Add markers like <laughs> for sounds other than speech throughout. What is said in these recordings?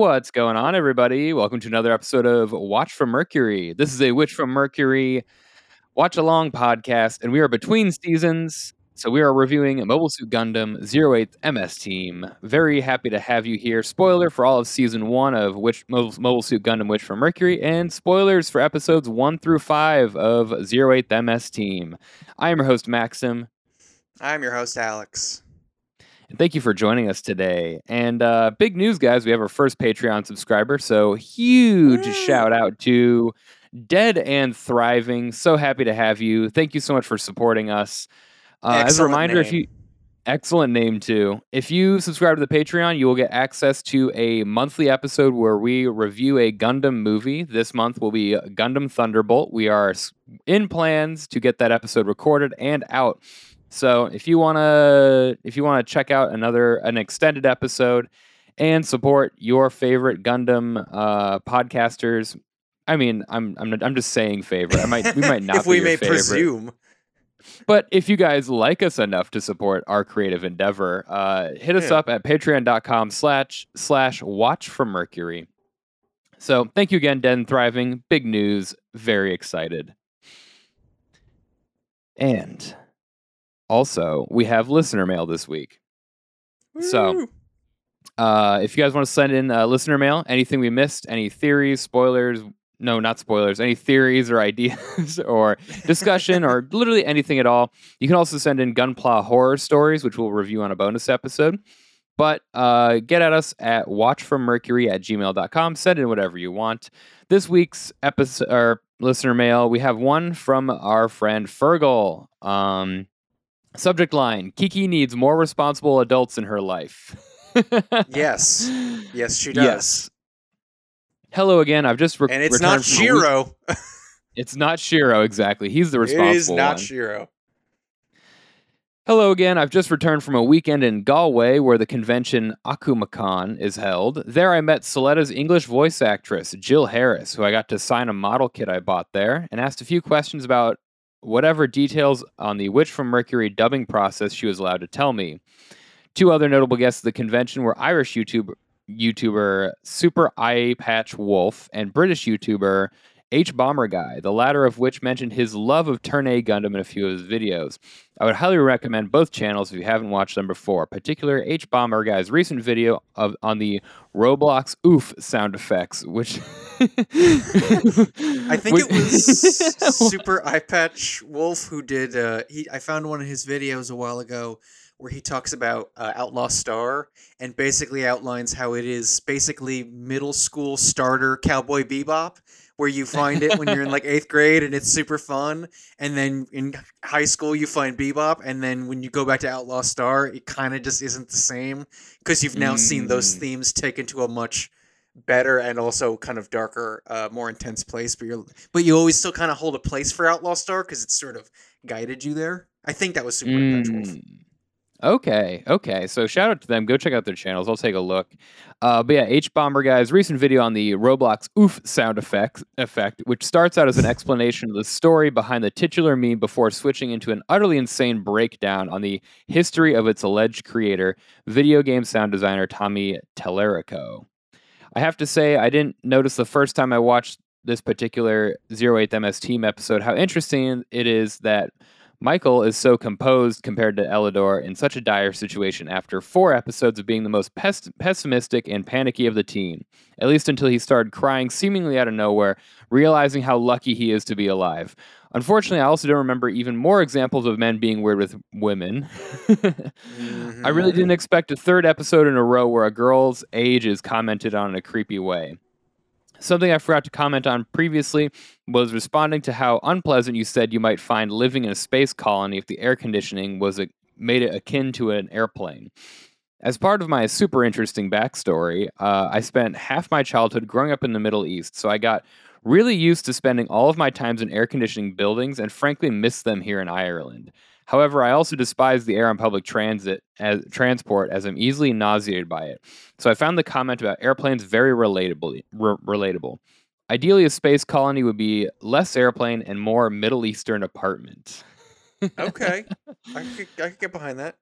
What's going on, everybody? Welcome to another episode of Watch from Mercury. This is a Witch from Mercury watch along podcast, and we are between seasons. So we are reviewing Mobile Suit Gundam Zero Eighth MS Team. Very happy to have you here. Spoiler for all of season one of Witch Mobile, Suit Gundam Witch from Mercury, and spoilers for episodes one through five of Zero Eighth MS Team. I am your host Maxim. I'm your host Alex. And thank you for joining us today. And uh, big news, guys, we have our first Patreon subscriber. So huge Woo! shout out to Dead and Thriving. So happy to have you. Thank you so much for supporting us. Uh, as a reminder, if you excellent name too. If you subscribe to the Patreon, you will get access to a monthly episode where we review a Gundam movie. This month will be Gundam Thunderbolt. We are in plans to get that episode recorded and out. So if you wanna if you wanna check out another an extended episode and support your favorite Gundam uh, podcasters. I mean, I'm I'm I'm just saying favorite. I might we might <laughs> not if we may favorite. presume. But if you guys like us enough to support our creative endeavor, uh, hit us Yeah. up at patreon.com slash slash watch from Mercury. So thank you again, Den Thriving. Big news. Very excited. And also, we have listener mail this week. So- Uh, if you guys want to send in uh, listener mail, anything we missed, any theories, spoilers, no, not spoilers, any theories or ideas <laughs> or discussion or <laughs> literally anything at all, you can also send in Gunpla horror stories, which we'll review on a bonus episode. But uh, get at us at watchfrommercury at gmail.com. Send in whatever you want. This week's episode or listener mail, we have one from our friend Fergal. Um, subject line Kiki needs more responsible adults in her life. <laughs> Yes. Yes, she does. Yes. Hello again. I've just re- And it's returned not from a Shiro. <laughs> It's not Shiro exactly. He's the It responsible is not one. Shiro. Hello again. I've just returned from a weekend in Galway where the convention Akumakon is held. There I met Suletta's English voice actress, Jill Harris, who I got to sign a model kit I bought there and asked a few questions about whatever details on the Witch from Mercury dubbing process she was allowed to tell me. Two other notable guests at the convention were Irish YouTuber, YouTuber Super Eyepatch Wolf and British YouTuber Hbomberguy, the latter of which mentioned his love of Turn A Gundam in a few of his videos. I would highly recommend both channels if you haven't watched them before, particular Hbomberguy's recent video of on the Roblox oof sound effects, which I think it was <laughs> Super Eyepatch Wolf who did. Uh, he I found one of his videos a while ago where he talks about uh, Outlaw Star and basically outlines how it is basically middle school starter Cowboy Bebop, where you find it when you're in like eighth grade and it's super fun, and then in high school you find Bebop, and then when you go back to Outlaw Star, it kind of just isn't the same because you've now seen those Mm. themes taken to a much better and also kind of darker, uh, more intense place. But you're but you always still kind of hold a place for Outlaw Star because it's sort of guided you there. I think that was Super. Mm. Okay, okay. So shout out to them. Go check out their channels. I'll take a look. Uh, but yeah, Hbomberguy's recent video on the Roblox oof sound effect, effect, which starts out as an <laughs> explanation of the story behind the titular meme before switching into an utterly insane breakdown on the history of its alleged creator, video game sound designer Tommy Tallarico. I have to say, I didn't notice the first time I watched this particular 08 MS Team episode how interesting it is that Michael is so composed compared to Elidor in such a dire situation after four episodes of being the most pes- pessimistic and panicky of the team, at least until he started crying seemingly out of nowhere, realizing how lucky he is to be alive. Unfortunately, I also don't remember even more examples of men being weird with women. <laughs> I really Mhm. didn't expect a third episode in a row where a girl's age is commented on in a creepy way. Something I forgot to comment on previously was responding to how unpleasant you said you might find living in a space colony if the air conditioning was a, made it akin to an airplane. As part of my super interesting backstory, uh, I spent half my childhood growing up in the Middle East, so I got really used to spending all of my times in air conditioning buildings and frankly missed them here in Ireland. However, I also despise the air on public transit as transport as I'm easily nauseated by it. So I found the comment about airplanes very relatable. re- relatable. Ideally, a space colony would be less airplane and more Middle Eastern apartment. okay, <laughs> I could, I could get behind that.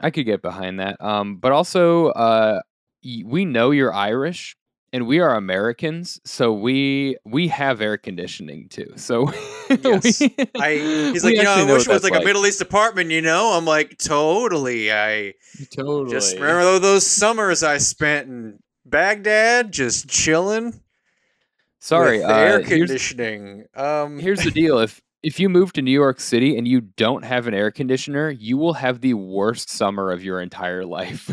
I could get behind that. Um, but also, uh, y- we know you're Irish and we are Americans, so we we have air conditioning too. So <laughs> <laughs> Yes. we- I he's <laughs> like, you know, I know wish it was that's like, a Middle East apartment, you know? I'm like, totally. I totally just remember those summers I spent in Baghdad just chilling. Sorry, uh, air here's, conditioning. um here's the deal: if if you move to New York City and you don't have an air conditioner, you will have the worst summer of your entire life.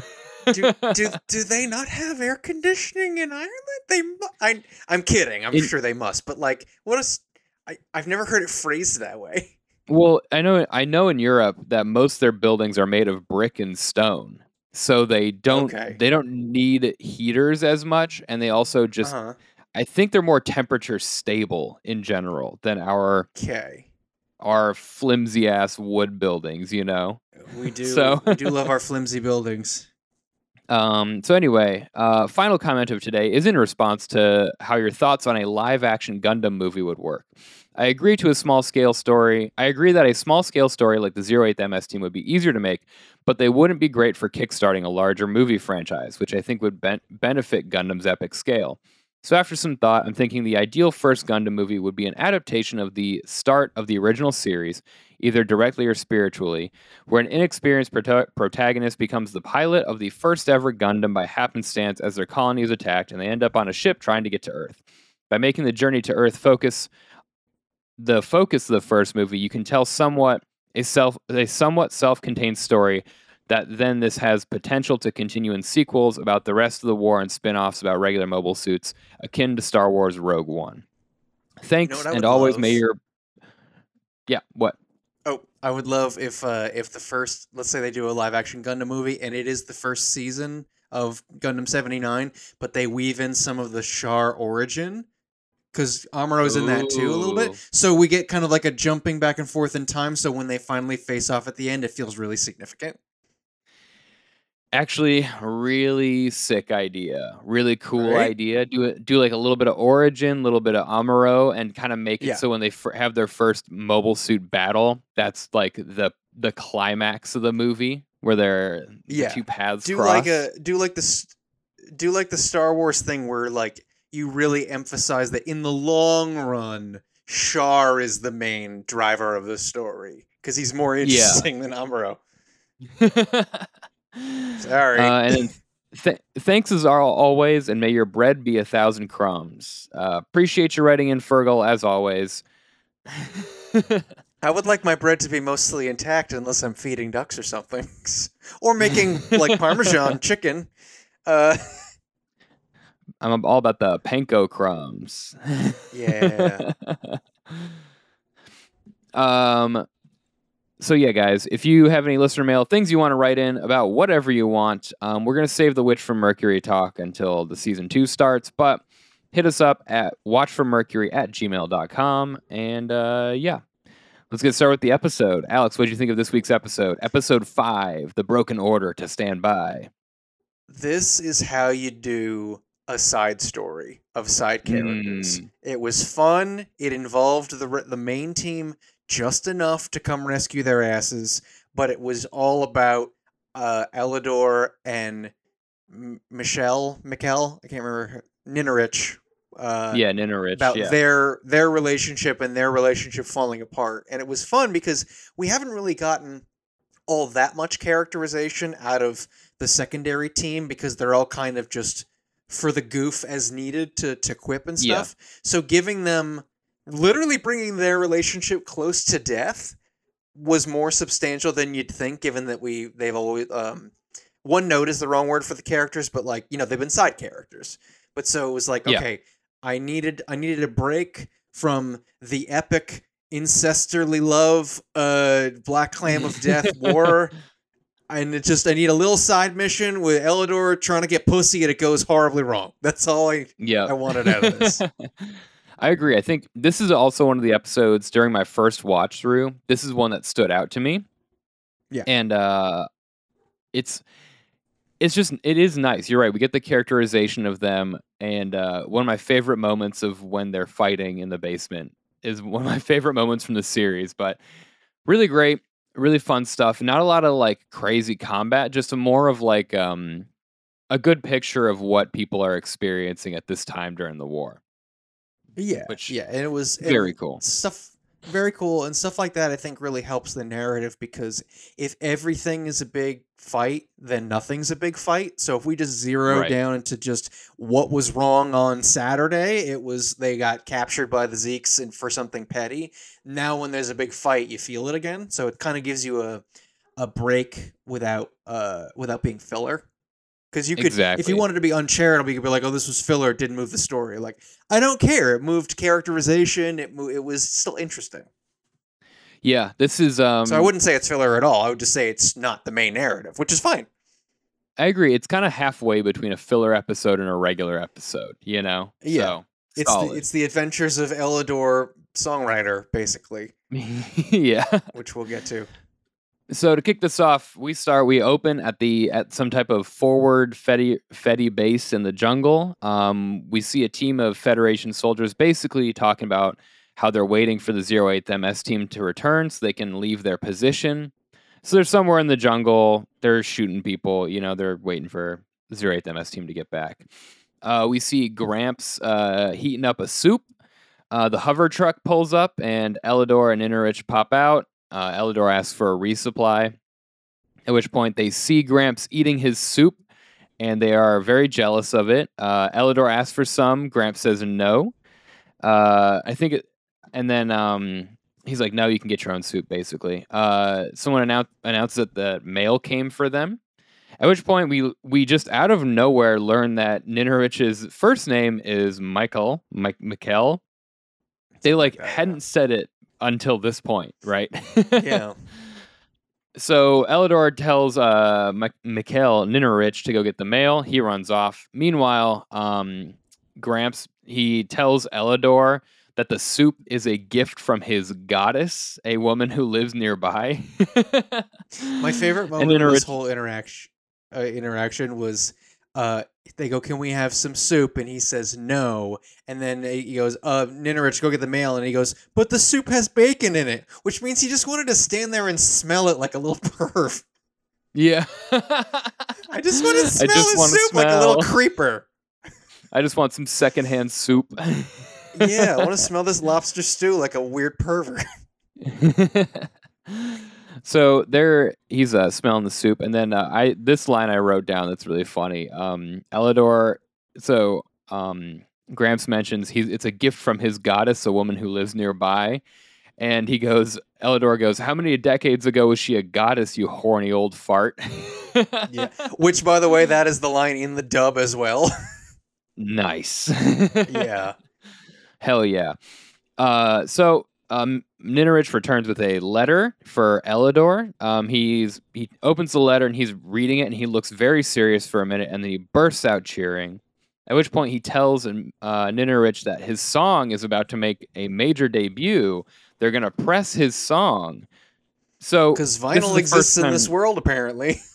do, do <laughs> do they not have air conditioning in Ireland? They mu- I I'm kidding. I'm In- sure they must. But like what is I I've never heard it phrased that way. Well, I know I know in Europe that most of their buildings are made of brick and stone. So they don't Okay. they don't need heaters as much and they also just uh-huh. I think they're more temperature stable in general than our Okay. our flimsy ass wood buildings, you know. We do So- we do love our <laughs> flimsy buildings. Um, so anyway, uh, final comment of today is in response to how your thoughts on a live action Gundam movie would work. I agree to a small scale story. I agree that a small scale story like the 08th MS team would be easier to make, but they wouldn't be great for kickstarting a larger movie franchise, which I think would ben- benefit Gundam's epic scale. So after some thought, I'm thinking the ideal first Gundam movie would be an adaptation of the start of the original series, either directly or spiritually, where an inexperienced prota- protagonist becomes the pilot of the first ever Gundam by happenstance as their colony is attacked and they end up on a ship trying to get to Earth. By making the journey to Earth focus the focus of the first movie, you can tell somewhat a self a somewhat self-contained story that then this has potential to continue in sequels about the rest of the war and spin-offs about regular mobile suits akin to Star Wars Rogue One. Thanks what I and always may your Yeah, what? Oh, I would love if uh if the first let's say they do a live action Gundam movie and it is the first season of Gundam 79, but they weave in some of the Char origin cuz Amuro's in that too a little bit. So we get kind of like a jumping back and forth in time so when they finally face off at the end it feels really significant. Actually, really sick idea. Really cool Right? idea. Do it. Do like a little bit of origin, a little bit of Amuro, and kind of make it Yeah. so when they f- have their first mobile suit battle, that's like the the climax of the movie where they're Yeah. the two paths do cross. like a do like the do like the Star Wars thing where like you really emphasize that in the long run Char is the main driver of the story because he's more interesting than Amuro. <laughs> Sorry. Uh, and then th- thanks as always, and may your bread be a thousand crumbs. Uh, appreciate you writing in, Fergal, as always. <laughs> I would like my bread to be mostly intact unless I'm feeding ducks or something, <laughs> or making like <laughs> Parmesan chicken. Uh, I'm all about the panko crumbs. yeah. um. So yeah, guys, if you have any listener mail, things you want to write in about whatever you want, um, we're gonna save the Witch from Mercury talk until the season two starts. But hit us up at watchfrommercury at gmail.com. and uh, yeah. Let's get started with the episode. Alex, what did you think of this week's episode? Episode five, The Broken Order to Stand By. This is how you do a side story of side characters. Mm. It was fun. It involved the the main team just enough to come rescue their asses, but it was all about uh, Elidor and M- Michelle, Mikkel, I can't remember, Ninorich. Uh, yeah, Nina Rich. about yeah. their their relationship and their relationship falling apart and it was fun because we haven't really gotten all that much characterization out of the secondary team because they're all kind of just for the goof as needed to to quip and Yeah. stuff so giving them literally bringing their relationship close to death was more substantial than you'd think given that we they've always um one note is the wrong word for the characters but like you know they've been side characters but so it was like Yeah. okay I needed I needed a break from the epic incesterly love uh black clam of death <laughs> war and it just I need a little side mission with Elidor trying to get pussy and it goes horribly wrong. That's all I yeah. I wanted out of this. <laughs> I agree. I think this is also one of the episodes during my first watch through. This is one that stood out to me. Yeah. And uh it's it's just it is nice. You're right. We get the characterization of them and uh one of my favorite moments of when they're fighting in the basement is one of my <laughs> favorite moments from the series, but really great, really fun stuff. Not a lot of like crazy combat, just a more of like um a good picture of what people are experiencing at this time during the war. Yeah, Which- yeah, and it was it- Very cool. stuff very cool and stuff like that i think really helps the narrative because if everything is a big fight then nothing's a big fight so if we just zero Right. down into just what was wrong on saturday it was they got captured by the zeeks and for something petty now when there's a big fight you feel it again so it kind of gives you a a break without uh without being filler because you could if you wanted to be uncharitable you could be like oh this was filler it didn't move the story like I don't care. It moved characterization. It mo- it was still interesting. Yeah, this is um so I wouldn't say it's filler at all. I would just say it's not the main narrative, which is fine. I agree. It's kind of halfway between a filler episode and a regular episode, you know? Yeah. So, It's the, it's the adventures of Elidor, songwriter, basically, <laughs> yeah. which we'll get to. So to kick this off, we start. We open at the at some type of forward Fedi Fedi base in the jungle. Um, we see a team of Federation soldiers basically talking about how they're waiting for the 08th MS team to return so they can leave their position. So they're somewhere in the jungle. They're shooting people. You know, they're waiting for the 08th MS team to get back. Uh, we see Gramps uh, heating up a soup. Uh, the hover truck pulls up, and Elidor and Innerich pop out. Uh, Elidor asks for a resupply, at which point they see Gramps eating his soup, and they are very jealous of it. Uh, Elidor asks for some. Gramps says no. Uh, I think, it, and then um, he's like, "No, you can get your own soup." Basically, uh, someone annou- announced that the mail came for them. At which point we we just out of nowhere learn that Ninorich's first name is Michael, Mike Mikkel. They like hadn't said it until this point, right? Yeah. <laughs> So Elidor tells uh Mi- Mikhail Ninorich to go get the mail. He runs off. Meanwhile, um, Gramps he tells Elidor that the soup is a gift from his goddess, a woman who lives nearby. My favorite <laughs> moment of this Innerich- whole interaction uh, interaction was uh, they go, "Can we have some soup?" And he says no. And then he goes, "Uh, Ninorich, go get the mail." And he goes, "But the soup has bacon in it," which means he just wanted to stand there and smell it like a little <laughs> perv. yeah. I just want to smell his soup like a little creeper. I just want some secondhand soup. Yeah, I want to <laughs> smell this lobster stew like a weird pervert. <laughs> so there he's uh, smelling the soup and then uh, i this line i wrote down that's really funny um elidor so um gramps mentions he's it's a gift from his goddess a woman who lives nearby and he goes elidor goes how many decades ago was she a goddess you horny old fart Yeah. <laughs> Which, by the way, that is the line in the dub as well. nice yeah. <laughs> Hell yeah. Uh, so um, Ninorich returns with a letter for Elidor. Um, he's he opens the letter and he's reading it and he looks very serious for a minute and then he bursts out cheering. At which point he tells um, uh, Ninorich that his song is about to make a major debut. They're gonna press his song. So Because vinyl exists in this world, apparently. <laughs>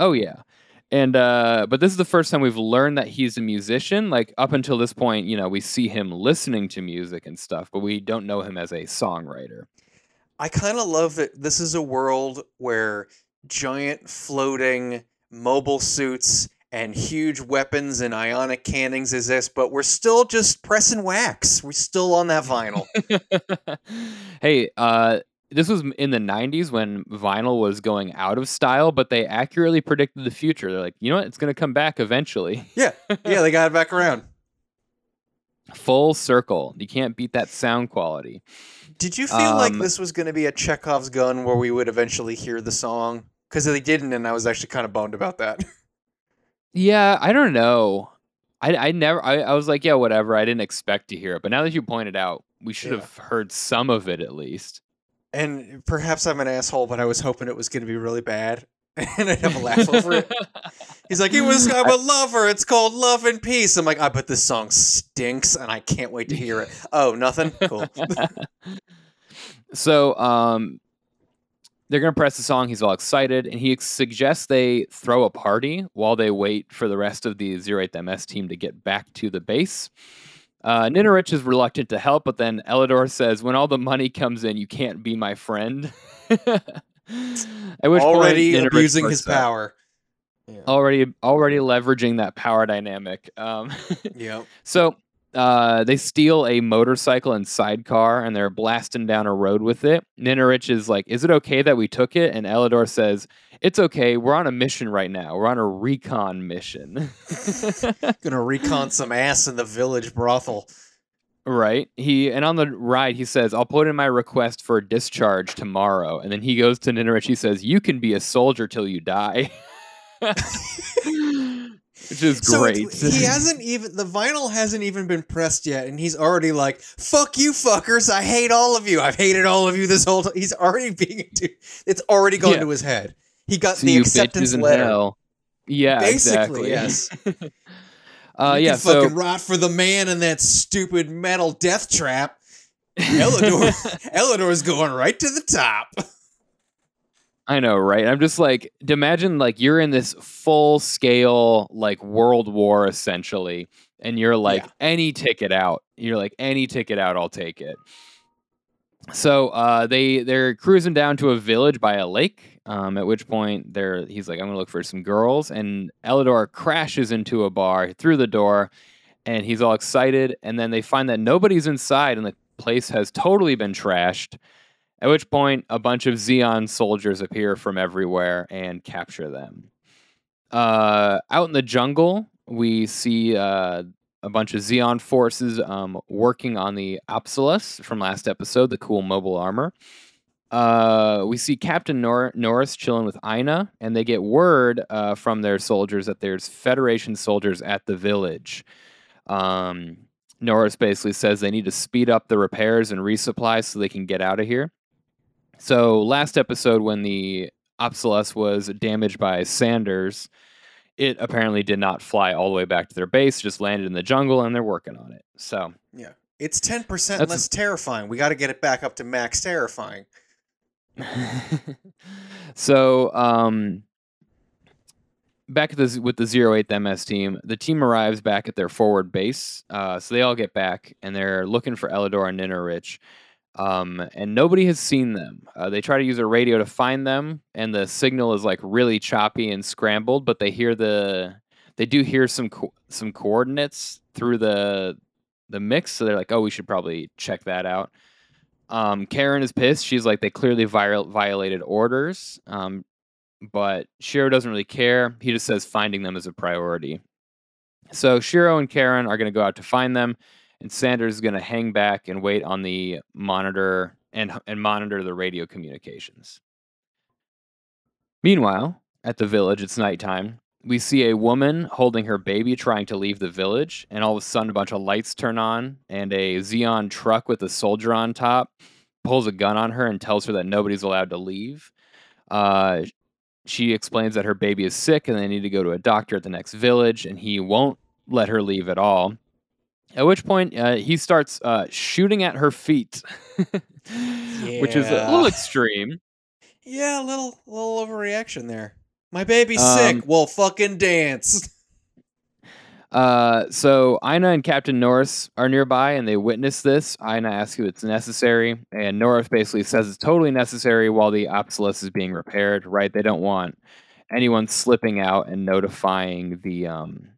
Oh yeah. And uh but this is the first time we've learned that he's a musician. Like up until this point, you know, we see him listening to music and stuff, but we don't know him as a songwriter. I kind of love that this is a world where giant floating mobile suits and huge weapons and ionic cannons exist, but we're still just pressing wax. We're still on that vinyl. <laughs> hey, uh this was in the 90s when vinyl was going out of style, but they accurately predicted the future. They're like, you know what? It's going to come back eventually. yeah, yeah, they got it back around. <laughs> Full circle. You can't beat that sound quality. Did you feel like Um, this was going to be a Chekhov's gun where we would eventually hear the song? Because they didn't, and I was actually kind of bummed about that. <laughs> Yeah, I don't know. I, I never I, I was like, yeah, whatever. I didn't expect to hear it. But now that you pointed out, we should Yeah. have heard some of it at least. And perhaps I'm an asshole, but I was hoping it was going to be really bad, <laughs> and I'd have a laugh <laughs> over it. He's like, "It was I'm a lover. It's called Love and Peace." I'm like, "I bet this song stinks, and I can't wait to hear it." <laughs> Oh, nothing. Cool. so um they're gonna press the song. He's all excited, and he suggests they throw a party while they wait for the rest of the 08th MS team to get back to the base. Uh, Ninorich is reluctant to help, but then Elidor says, "When all the money comes in, you can't be my friend." <laughs> Which point, Already Ninorich abusing his power. Yeah. already already leveraging that power dynamic. Um, <laughs> Yep. so uh, they steal a motorcycle and sidecar, and they're blasting down a road with it. Ninorich is like, "Is it okay that we took it?" And Elidor says, "It's okay. We're on a mission right now. We're on a recon mission." <laughs> Gonna recon some ass in the village brothel. Right. He and on the ride he says, "I'll put in my request for a discharge tomorrow." And then he goes to Ninorich. He says, "You can be a soldier till you die," <laughs> <laughs> which is So great. he <laughs> hasn't even the vinyl hasn't even been pressed yet, and he's already like, "Fuck you, fuckers! I hate all of you. I've hated all of you this whole time." He's already being, dude, it's already gone Yeah. to his head. He got See the acceptance in letter. hell. Yeah, Basically, exactly. yes. <laughs> uh, you yeah. So fucking rot for the man in that stupid metal death trap. Elidor, <laughs> Elidor's going right to the top. I know, right? I'm just like, imagine like you're in this full scale like world war essentially, and you're like Yeah. any ticket out. You're like any ticket out, I'll take it. So uh, they they're cruising down to a village by a lake. Um, at which point they're he's like, I'm gonna look for some girls, and Elidor crashes into a bar through the door, and he's all excited. And then they find that nobody's inside, and the place has totally been trashed. At which point, a bunch of Zeon soldiers appear from everywhere and capture them. Uh, out in the jungle, we see uh, a bunch of Zeon forces um, working on the Apsaras from last episode, the cool mobile armor. Uh, we see Captain Nor- Norris chilling with Aina, and they get word uh, from their soldiers that there's Federation soldiers at the village. Um, Norris basically says they need to speed up the repairs and resupply so they can get out of here. So last episode, when the Apsaras was damaged by Sanders, it apparently did not fly all the way back to their base; just landed in the jungle, and they're working on it. So Yeah, it's ten percent less terrifying. We got to get it back up to max terrifying. <laughs> so um back at this with the 08th ms team the team arrives back at their forward base uh, so they all get back and they're looking for elidor and ninarich um, and nobody has seen them uh, they try to use a radio to find them and the signal is like really choppy and scrambled but they hear the they do hear some co- some coordinates through the the mix so they're like oh we should probably check that out um, Karen is pissed. She's like, they clearly viol- violated orders. Um, but Shiro doesn't really care. He just says finding them is a priority. So Shiro and Karen are going to go out to find them, and Sanders is going to hang back and wait on the monitor and and monitor the radio communications. Meanwhile, at the village, it's nighttime. We see a woman holding her baby trying to leave the village, and all of a sudden, a bunch of lights turn on, and a Zeon truck with a soldier on top pulls a gun on her and tells her that nobody's allowed to leave. Uh, she explains that her baby is sick and they need to go to a doctor at the next village, and he won't let her leave at all. At which point, uh, he starts uh, shooting at her feet, <laughs> which is a little extreme. Yeah, a little little overreaction there. My baby's sick. Um, Well, fucking dance. <laughs> Uh, so Aina and Captain Norris are nearby, and they witness this. Aina asks if it's necessary, and Norris basically says it's totally necessary while the Apsaras is being repaired. Right? They don't want anyone slipping out and notifying the um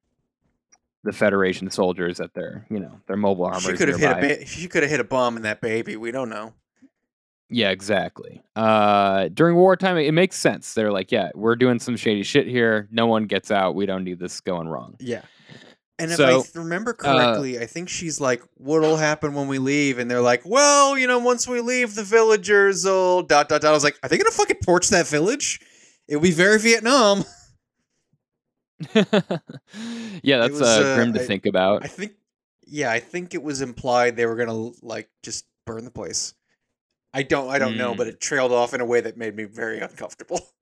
the Federation soldiers that their you know their mobile armor. She could have hit a ba- she could have hit a bomb in that baby. We don't know. Yeah, exactly. Uh, during wartime, it, makes sense. They're like, yeah, we're doing some shady shit here. No one gets out. We don't need this going wrong. Yeah. And if So, I th- remember correctly, I think she's like, "What'll happen when we leave?" And they're like, "Well, you know, once we leave, the villagers will dot dot dot." I was like, "Are they gonna fucking torch that village?" It'll be very Vietnam. <laughs> <laughs> yeah, that's was, uh, uh, grim to I- think about. I think, yeah, I think it was implied they were gonna like just burn the place. I don't, I don't know, Mm. but it trailed off in a way that made me very uncomfortable. <laughs>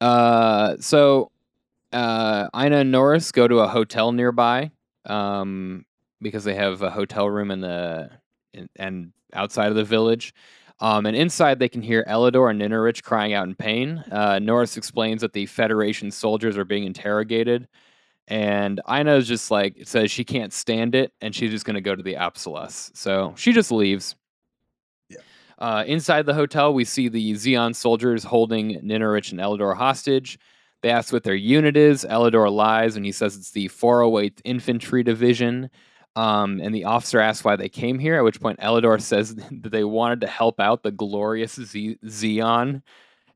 Uh, so uh, Aina and Norris go to a hotel nearby um, because they have a hotel room in the in, and outside of the village. Um, and inside, they can hear Elidor and Ninorich crying out in pain. Uh, Norris explains that the Federation soldiers are being interrogated, and Aina is just like says she can't stand it, and she's just going to go to the Apsaras. So she just leaves. Yeah. Uh, inside the hotel, we see the Zeon soldiers holding Ninorich and Elidor hostage. They ask what their unit is. Elidor lies and he says it's the 408th Infantry Division. Um, and the officer asks why they came here, at which point Elidor <laughs> says that they wanted to help out the glorious Z- Zeon.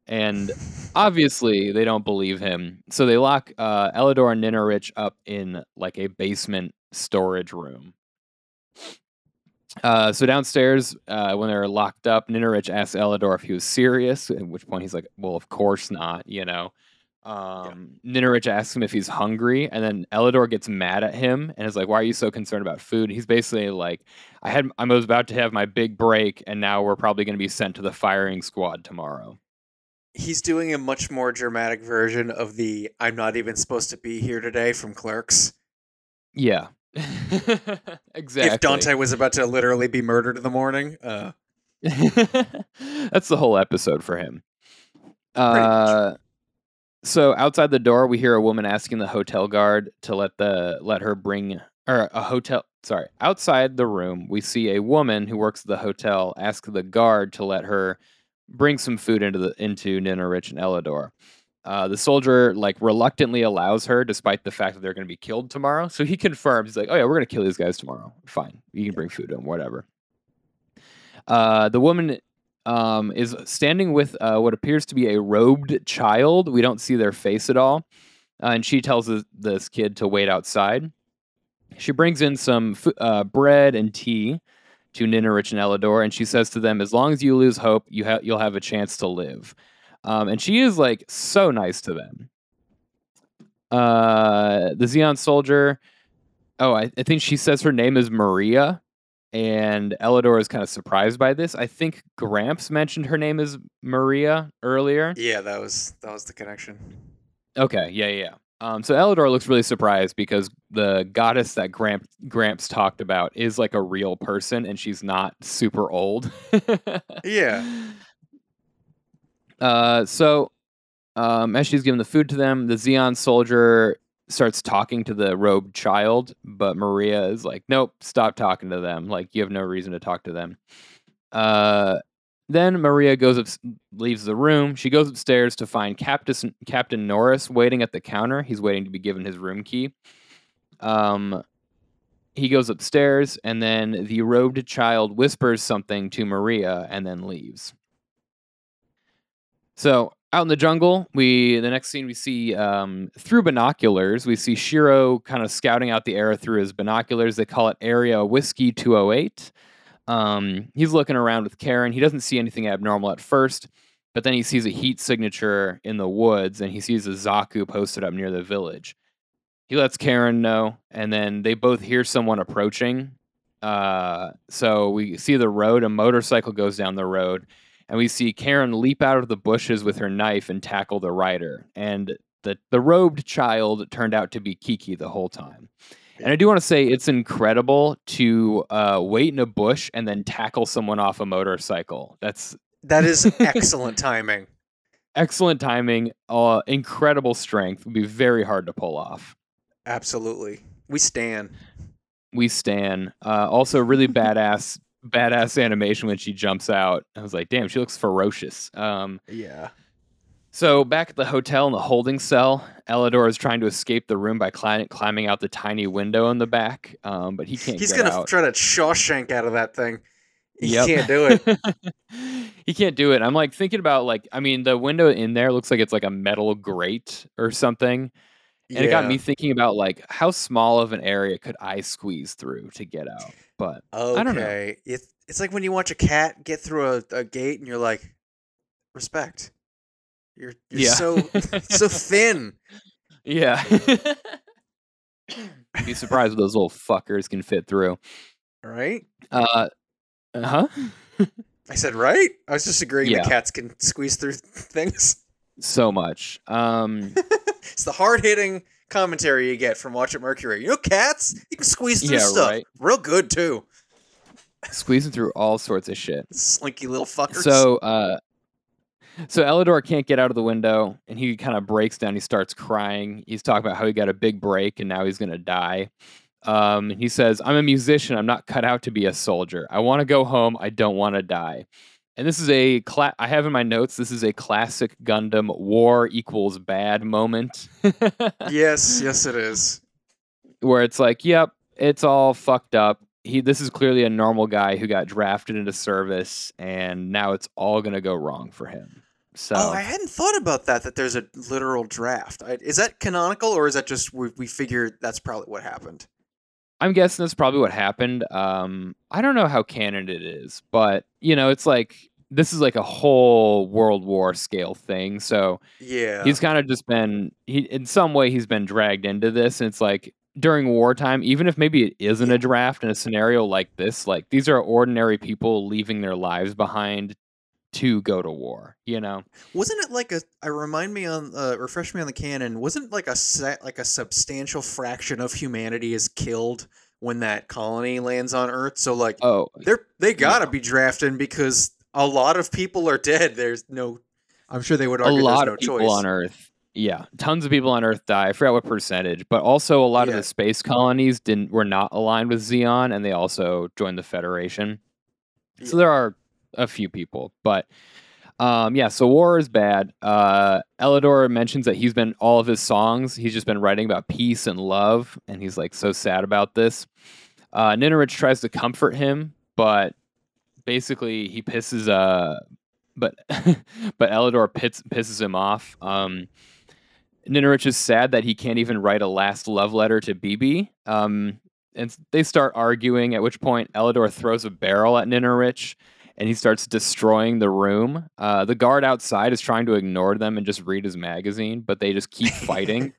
And obviously, they don't believe him. So they lock uh, Elidor and Ninorich up in like a basement storage room. Uh, so downstairs, uh, when they're locked up, Ninorich asks Elidor if he was serious, at which point he's like, well, of course not, you know. Um, yeah. Ninorich asks him if he's hungry, and then Elidor gets mad at him and is like, "Why are you so concerned about food?" He's basically like, "I had, I was about to have my big break, and now we're probably going to be sent to the firing squad tomorrow." He's doing a much more dramatic version of the "I'm not even supposed to be here today" from Clerks. Yeah, <laughs> exactly. If Dante was about to literally be murdered in the morning, uh... <laughs> that's the whole episode for him. Uh, so outside the door, we hear a woman asking the hotel guard to let the let her bring or a hotel. Sorry, outside the room, we see a woman who works at the hotel ask the guard to let her bring some food into the into Ninorich and Elidor. Uh, the soldier like reluctantly allows her, despite the fact that they're going to be killed tomorrow. So he confirms, he's like, "Oh yeah, we're going to kill these guys tomorrow. Fine, you can bring food to them, whatever." Uh, the woman um, is standing with uh, what appears to be a robed child. We don't see their face at all. Uh, and she tells this, kid to wait outside. She brings in some uh, bread and tea to Ninorich and Elidor, and she says to them, "As long as you lose hope, you ha- you'll have a chance to live." Um, and she is like so nice to them. Uh, the Zeon soldier. Oh, I, I think she says her name is Maria, and Elidor is kind of surprised by this. I think Gramps mentioned her name is Maria earlier. Yeah, that was that was the connection. Okay, yeah, yeah. Um, so Elidor looks really surprised because the goddess that Gramps, Gramps talked about is like a real person, and she's not super old. yeah. <laughs> Uh, so um, as she's giving the food to them, the Zeon soldier starts talking to the robed child, but Maria is like, nope, stop talking to them. Like, you have no reason to talk to them. Uh, then Maria goes up, leaves the room. She goes upstairs to find Captain Captain Norris waiting at the counter. He's waiting to be given his room key. Um, he goes upstairs, and then the robed child whispers something to Maria and then leaves. So out in the jungle, we the next scene we see um, through binoculars. We see Shiro kind of scouting out the area through his binoculars. They call it Area Whiskey 208. Um, he's looking around with Karen. He doesn't see anything abnormal at first, but then he sees a heat signature in the woods, and he sees a Zaku posted up near the village. He lets Karen know, and then they both hear someone approaching. Uh, so we see the road. A motorcycle goes down the road and we see Karen leap out of the bushes with her knife and tackle the rider. And the, the robed child turned out to be Kiki the whole time. And I do want to say it's incredible to uh, wait in a bush and then tackle someone off a motorcycle. That's that is <laughs> excellent timing. Excellent timing. Uh, incredible strength. Would be very hard to pull off. Absolutely. We stand. We stand. Uh, also, really <laughs> badass badass animation when she jumps out. I was like, damn, she looks ferocious. Um, yeah. So back at the hotel in the holding cell, Elidor is trying to escape the room by cli- climbing out the tiny window in the back, um, but he can't. He's gonna out. try to Shawshank out of that thing. He yep. can't do it. <laughs> he can't do it. I'm like thinking about like I mean the window in there looks like it's like a metal grate or something. And yeah. it got me thinking about like how small of an area could I squeeze through to get out? But okay. I don't know. It's it's like when you watch a cat get through a, a gate and you're like, respect. You're you're yeah. so <laughs> so thin. <laughs> Yeah. <laughs> Be surprised what those little fuckers can fit through. Right? Uh huh. I said right? I was just agreeing yeah. that cats can squeeze through things. So much. Um it's the hard hitting commentary you get from Watch It Mercury. You know, cats, you can squeeze through yeah, stuff right. real good too. Squeezing through all sorts of shit. Slinky little fuckers. So, uh, so Elidor can't get out of the window, and he kind of breaks down. He starts crying. He's talking about how he got a big break, and now he's gonna die. Um, he says, "I'm a musician. I'm not cut out to be a soldier. I want to go home. I don't want to die." And this is a cla- I have in my notes. This is a classic Gundam war equals bad moment. <laughs> yes, yes, it is. Where it's like, yep, it's all fucked up. He, this is clearly a normal guy who got drafted into service, and now it's all gonna go wrong for him. So, Oh, I hadn't thought about that. That there's a literal draft. I, is that canonical, or is that just we, we figured that's probably what happened? I'm guessing that's probably what happened. Um, I don't know how canon it is, but you know, it's like this is like a whole World War scale thing. So Yeah. he's kind of just been he in some way he's been dragged into this, and it's like during wartime, even if maybe it isn't a draft in a scenario like this, like these are ordinary people leaving their lives behind to go to war. You know? Wasn't it like a? I remind me on uh, refresh me on the canon. Wasn't like a set like a substantial fraction of humanity is killed when that colony lands on Earth? So like Oh, they're they gotta be drafting because a lot of people are dead. There's no. I'm sure they would a argue lot there's no of people choice. on Earth. Yeah, tons of people on Earth die. I forgot what percentage, but also a lot of the space colonies didn't were not aligned with Zeon, and they also joined the Federation. So there are a few people, but um, yeah. So war is bad. Uh, Elidor mentions that he's been all of his songs. He's just been writing about peace and love, and he's like so sad about this. Uh, Ninorich tries to comfort him, but basically he pisses uh but <laughs> but Elidor pits, pisses him off. Um Ninorich is sad that he can't even write a last love letter to BB. Um and they start arguing at which point Elidor throws a barrel at Ninorich and he starts destroying the room. Uh, the guard outside is trying to ignore them and just read his magazine, but they just keep fighting.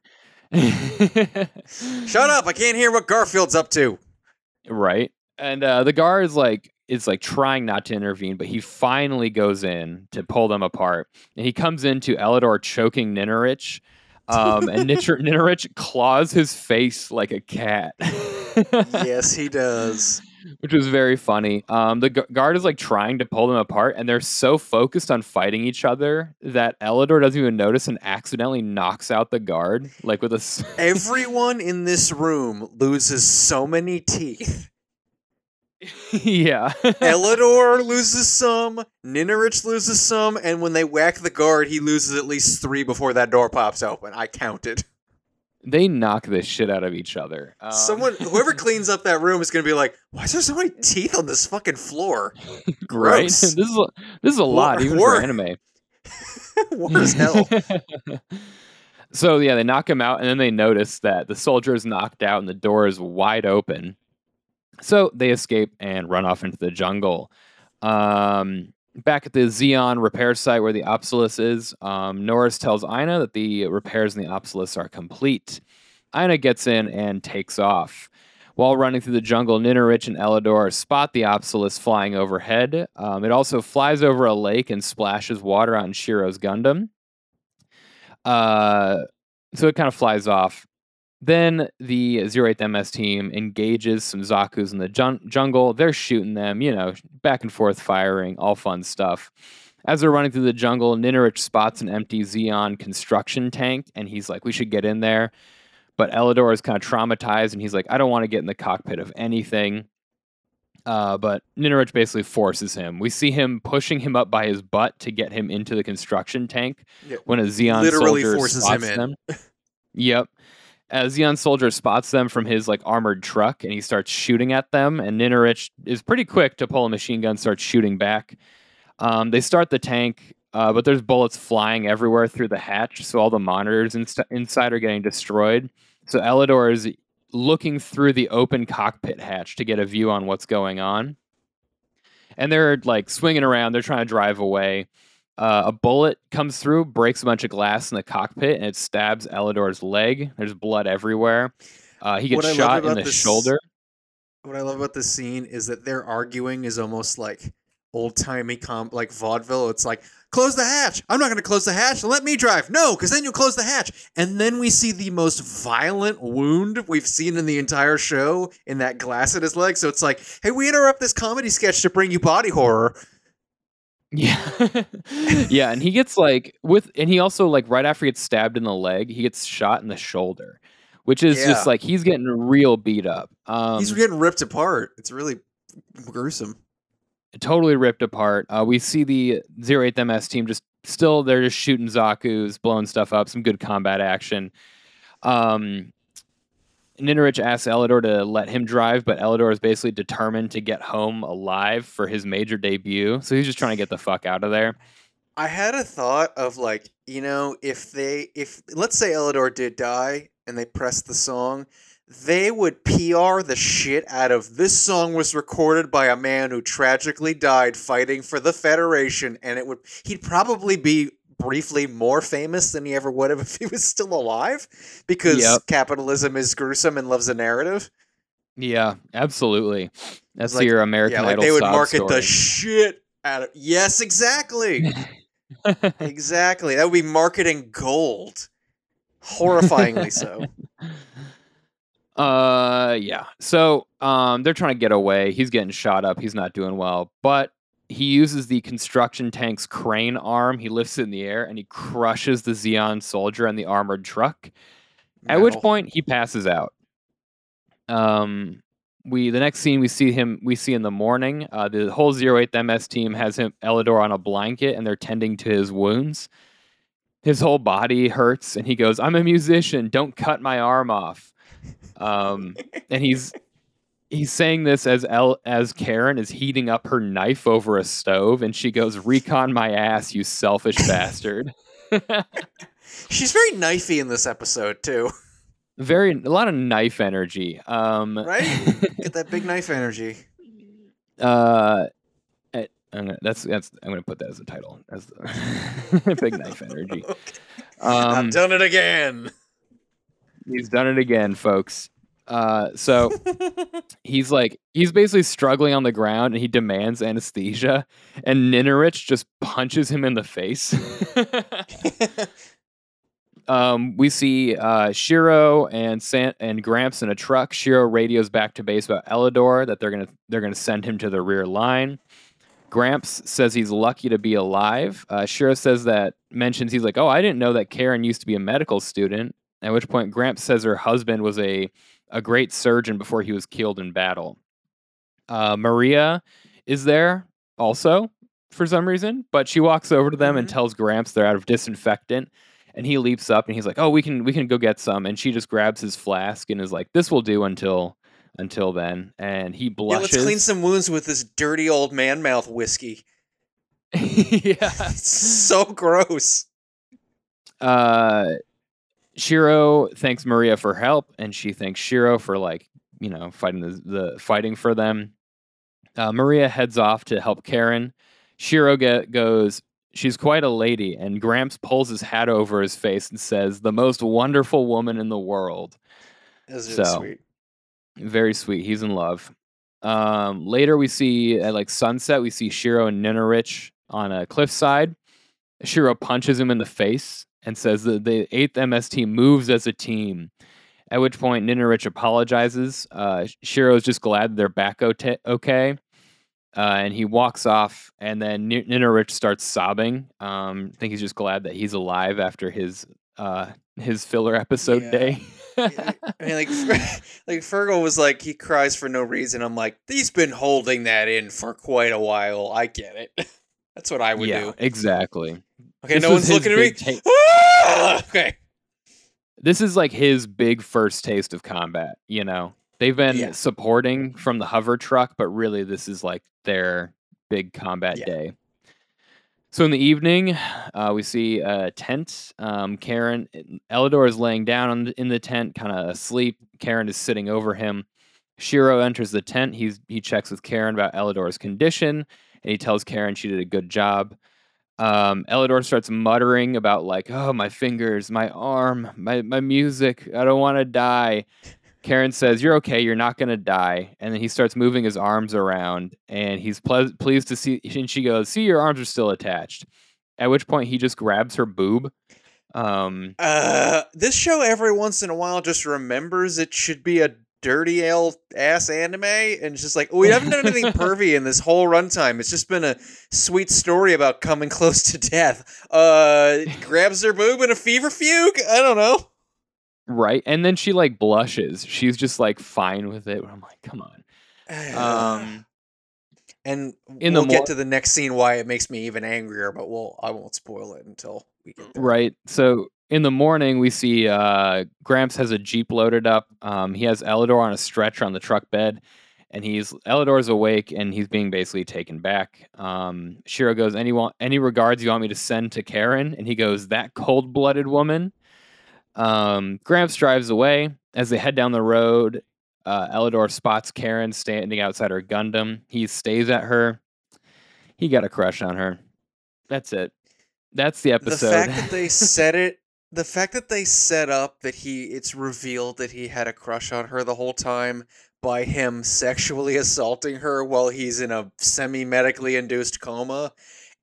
<laughs> Shut up! I can't hear what Garfield's up to. right and uh, the guard is like is like trying not to intervene but he finally goes in to pull them apart and he comes into elidor choking ninarich um, and <laughs> Nitr- ninarich claws his face like a cat yes, he does. Which was very funny um, the gu- guard is like trying to pull them apart and they're so focused on fighting each other that elidor doesn't even notice and accidentally knocks out the guard like with a <laughs> Everyone in this room loses so many teeth. yeah <laughs> Elidor loses some, Ninorich loses some, and when they whack the guard, he loses at least three before that door pops open. I counted. They knock the shit out of each other um, Someone, whoever cleans up that room is going to be like, "Why is there so many teeth on this fucking floor?" <laughs> right? Gross. this is a, this is a lot, even war- for anime. <laughs> War as hell. <laughs> so yeah, they knock him out, and then they notice that the soldier is knocked out and the door is wide open. So they escape and run off into the jungle. Um, back at the Zeon repair site where the Apsaras is, um, Norris tells Aina that the repairs in the Apsaras are complete. Aina gets in and takes off. While running through the jungle, Ninorich and Elidor spot the Apsaras flying overhead. Um, it also flies over a lake and splashes water on Shiro's Gundam. Uh, so it kind of flies off. Then the 08th MS team engages some Zaku's in the jun- jungle. They're shooting them, you know, back and forth firing, all fun stuff. As they're running through the jungle, Ninorich spots an empty Zeon construction tank, and he's like, "We should get in there." But Elidor is kind of traumatized, and he's like, "I don't want to get in the cockpit of anything." Uh, but Ninorich basically forces him. We see him pushing him up by his butt to get him into the construction tank Yeah, when a Zeon literally soldier forces him spots in. them. <laughs> yep. A Zeon soldier spots them from his like armored truck and he starts shooting at them. And Ninorich is pretty quick to pull a machine gun, starts shooting back. Um, they start the tank, uh, but there's bullets flying everywhere through the hatch, so all the monitors inside are getting destroyed. So Elidor is looking through the open cockpit hatch to get a view on what's going on. And they're like swinging around, they're trying to drive away. Uh, a bullet comes through, breaks a bunch of glass in the cockpit, and it stabs Elidor's leg. There's blood everywhere. Uh, he gets shot in the this- shoulder. What I love about this scene is that their arguing is almost like old timey comp like vaudeville. It's like close the hatch. I'm not going to close the hatch. Let me drive. No, because then you'll close the hatch. And then we see the most violent wound we've seen in the entire show in that glass in his leg. So it's like, hey, we interrupt this comedy sketch to bring you body horror. Yeah. <laughs> yeah, and he gets like with and he also like right after he gets stabbed in the leg, he gets shot in the shoulder, which is just like he's getting real beat up. Um He's getting ripped apart. It's really gruesome. totally ripped apart. Uh, we see the Zero Eighth MS team just still they're just shooting Zaku's, blowing stuff up, some good combat action. Um, Ninorich asks Eledore to let him drive, but Eledore is basically determined to get home alive for his major debut. So he's just trying to get the fuck out of there. I had a thought of like, you know, if they if let's say Eledore did die and they pressed the song, they would PR the shit out of this song was recorded by a man who tragically died fighting for the Federation and it would he'd probably be briefly more famous than he ever would have <laughs> if he was still alive because Yep. capitalism is gruesome and loves a narrative. Yeah, absolutely. That's like- your American yeah, like Idol they would market story. the shit out of Yes, exactly. <laughs> exactly. That would be marketing gold. Horrifyingly so. <laughs> Uh, yeah. So, um, they're trying to get away. He's getting shot up. He's not doing well, but he uses the construction tank's crane arm. He lifts it in the air and he crushes the Zeon soldier and the armored truck. At which point he passes out. Um, we the next scene we see him we see in the morning. Uh, the whole Zero Eighth MS team has him Eledore on a blanket and they're tending to his wounds. His whole body hurts and he goes, "I'm a musician. Don't cut my arm off." Um, and he's he's saying this as El, as Karen is heating up her knife over a stove and she goes, "Recon my ass, you selfish <laughs> bastard." <laughs> She's very knifey in this episode too, Very a lot of knife energy. Um, right? <laughs> Get that big knife energy. Uh, eh, I'm gonna, that's that's I'm gonna put that as a title as the big knife energy. I've Um, done it again. he's done it again, folks. Uh, so <laughs> he's like he's basically struggling on the ground and he demands anesthesia, and Ninorich just punches him in the face. <laughs> <laughs> um, we see uh, Shiro and San- and Gramps in a truck. Shiro radios back to base about Eledore that they're gonna they're gonna send him to the rear line. Gramps says he's lucky to be alive. Uh, Shiro says that mentions he's like, oh, I didn't know that Karen used to be a medical student. At which point, Gramps says her husband was a a great surgeon before he was killed in battle. Uh, Maria is there also for some reason, but she walks over to them and Mhm. tells Gramps they're out of disinfectant. And he leaps up and he's like, "Oh, we can we can go get some." And she just grabs his flask and is like, "This will do until until then." And he blushes. Yeah, let's clean some wounds with this dirty old man mouth whiskey. <laughs> yeah. <laughs> It's so gross. Uh, Shiro thanks Maria for help, and she thanks Shiro for like you know fighting the, the fighting for them. Uh, Maria heads off to help Karen. Shiro get, goes. She's quite a lady, and Gramps pulls his hat over his face and says, "The most wonderful woman in the world." That's really So, sweet. Very sweet. He's in love. Um, later, we see at like sunset, we see Shiro and Ninorich on a cliffside. Shiro punches him in the face and says that the eighth MS team moves as a team. At which point, Ninorich apologizes. Uh, Shiro's just glad they're back okay. Uh, and he walks off, and then Ni- Ninorich starts sobbing. Um, I think he's just glad that he's alive after his uh, his filler episode Yeah. day. I mean, like, <laughs> like Fergal was like, he cries for no reason. I'm like, he's been holding that in for quite a while. I get it. <laughs> That's what I would yeah, do. exactly. Okay, This no one's looking at me. <laughs> Ah! okay. this is like his big first taste of combat. You know, they've been Yeah. supporting from the hover truck, but really this is like their big combat Yeah. day. So in the evening, uh, we see a tent. Um, Karen, Eledore is laying down on the, in the tent, kind of asleep. Karen is sitting over him. Shiro enters the tent. He's he checks with Karen about Eledore's condition, and he tells Karen she did a good job. Um, Eledore starts muttering about like, "Oh, my fingers, my arm, my my music. I don't want to die." Karen says, "You're okay. You're not gonna die." And then he starts moving his arms around, and he's ple- pleased to see. And she goes, "See, your arms are still attached." At which point, he just grabs her boob. Um, Uh, this show every once in a while just remembers it should be a dirty ale ass anime, and it's just like we haven't done anything <laughs> pervy in this whole runtime. It's just been a sweet story about coming close to death. Uh, grabs her boob in a fever fugue. I don't know. right, and then she like blushes. She's just like fine with it. I'm like, come on. <sighs> Um, And In the we'll get mor- to the next scene why it makes me even angrier, but we'll I won't spoil it until we get there. Right. So in the morning, we see uh, Gramps has a jeep loaded up. Um, he has Eledore on a stretcher on the truck bed, and he's Eledore's awake and he's being basically taken back. Um, Shiro goes, "Any any regards you want me to send to Karen?" And he goes, "That cold-blooded woman." Um, Gramps drives away as they head down the road. Uh, Eledore spots Karen standing outside her Gundam. He stays at her. He got a crush on her. That's it. That's the episode. The fact that they set it the fact that they set up that he it's revealed that he had a crush on her the whole time by him sexually <laughs> assaulting her while he's in a semi medically induced coma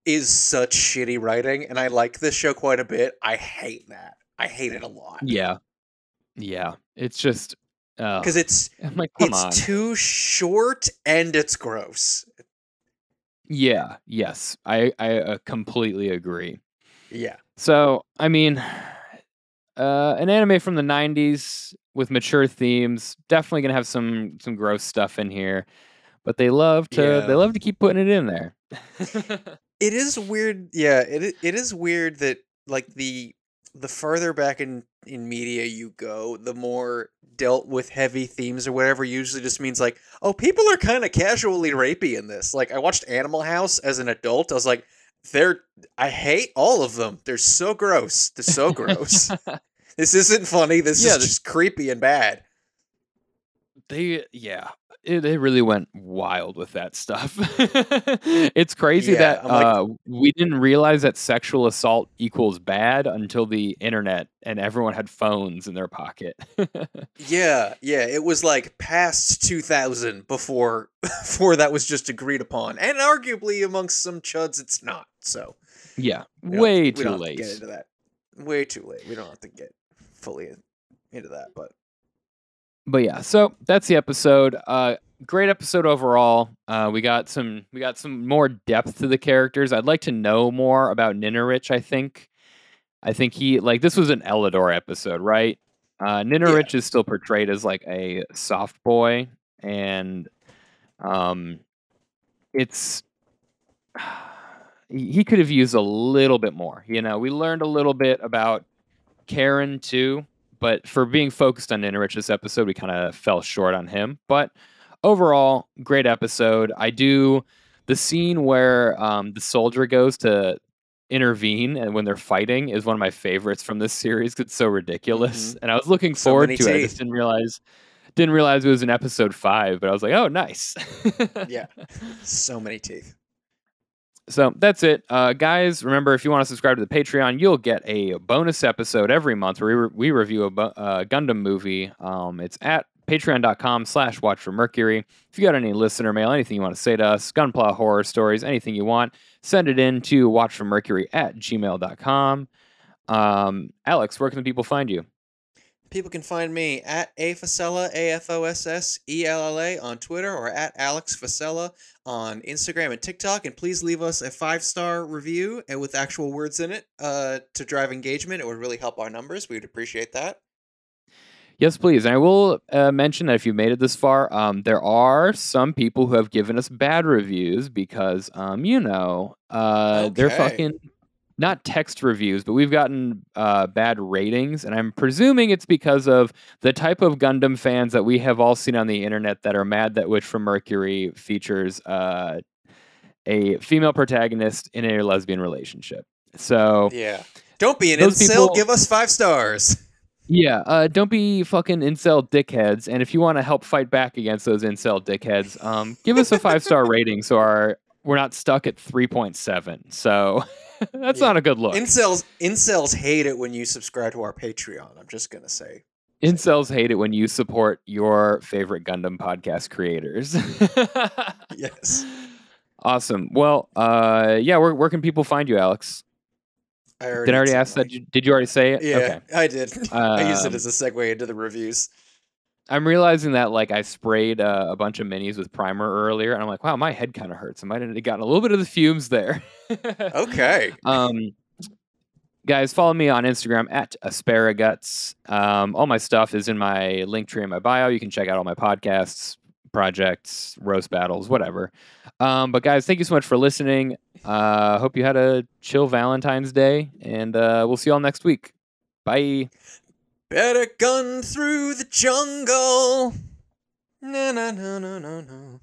is such shitty writing and I like this show quite a bit. I hate that. I hate it a lot. Yeah. Yeah. It's just uh, Cuz it's like, it's on. too short and it's gross. yeah. Yes. I I uh, completely agree. Yeah. So I mean, uh, an anime from the '90s with mature themes, definitely gonna have some some gross stuff in here, but they love to Yeah. they love to keep putting it in there. <laughs> It is weird. Yeah, it it is weird that like the the further back in in media you go, the more dealt with heavy themes or whatever usually just means like, oh, people are kind of casually rapey in this. Like I watched Animal House as an adult. I was like, they're I hate all of them. They're so gross. They're so gross. <laughs> this isn't funny. This Yeah, is just creepy and bad. they yeah it, they really went wild with that stuff <laughs> it's crazy Yeah, that like- uh, we didn't realize that sexual assault equals bad until the internet and everyone had phones in their pocket <laughs> Yeah, yeah, it was like past 2000 before before that was just agreed upon. And arguably amongst some chuds it's not. So, yeah way we too don't have to late. get into that. Way too late. We don't have to get fully into that, but but yeah so that's the episode uh great episode overall. Uh we got some we got some more depth to the characters. I'd like to know more about ninorich i think. I think he like this was an eledore episode right? Uh ninorich is still portrayed as like a soft boy and um it's <sighs> he could have used a little bit more you know we learned a little bit about karen too but for being focused on Ninorich this episode, we kind of fell short on him. But overall, great episode. I do the scene where um, the soldier goes to intervene and when they're fighting is one of my favorites from this series. It's so ridiculous, and I was looking So forward to it. I just didn't realize didn't realize it was in episode five, but I was like, oh, nice. <laughs> yeah, so many teeth. So that's it, uh, guys. Remember, if you want to subscribe to the Patreon, you'll get a bonus episode every month where we, re- we review a bu- uh, Gundam movie. Um, it's at patreon.com slash watch for mercury if you got any listener mail anything you want to say to us gunpla horror stories anything you want send it in to watchformercury at gmail.com um, alex where can the people find you People can find me at A Fossella, A F O S S E L L A on Twitter or at Alex Fossella on Instagram and TikTok. And please leave us a five star review and with actual words in it uh, to drive engagement. It would really help our numbers. We would appreciate that. Yes, please. And I will uh, mention that if you made it this far, um, there are some people who have given us bad reviews because, um, you know, uh, they're fucking not text reviews, but we've gotten uh, bad ratings. And I'm presuming it's because of the type of Gundam fans that we have all seen on the internet that are mad that Witch from Mercury features uh, a female protagonist in a lesbian relationship. So, Yeah. Don't be an incel. people- Give us five stars. Yeah, uh, don't be fucking incel dickheads. And if you want to help fight back against those incel dickheads, um, give us a five star rating so our we're not stuck at three point seven. So <laughs> <laughs> that's Yeah. not a good look. Incels incels hate it when you subscribe to our Patreon. I'm just gonna say. Incels hate it when you support your favorite Gundam podcast creators. <laughs> Yes. Awesome. Well, uh, yeah, where where can people find you, Alex? I already Did I already ask that? Did you- Did you already say it? Yeah, Okay. I did. <laughs> I used it Um, as a segue into the reviews. I'm realizing that like I sprayed uh, a bunch of minis with primer earlier, and I'm like, wow, my head kind of hurts. I might have gotten a little bit of the fumes there. okay. <laughs> Um, guys, follow me on Instagram at asparaguts. Um, all my stuff is in my link tree in my bio. You can check out all my podcasts, projects, roast battles, whatever. Um, but guys, thank you so much for listening. Uh, hope you had a chill Valentine's Day, and uh, we'll see y'all next week. Bye. Better gun through the jungle. No, no, no, no, no, no.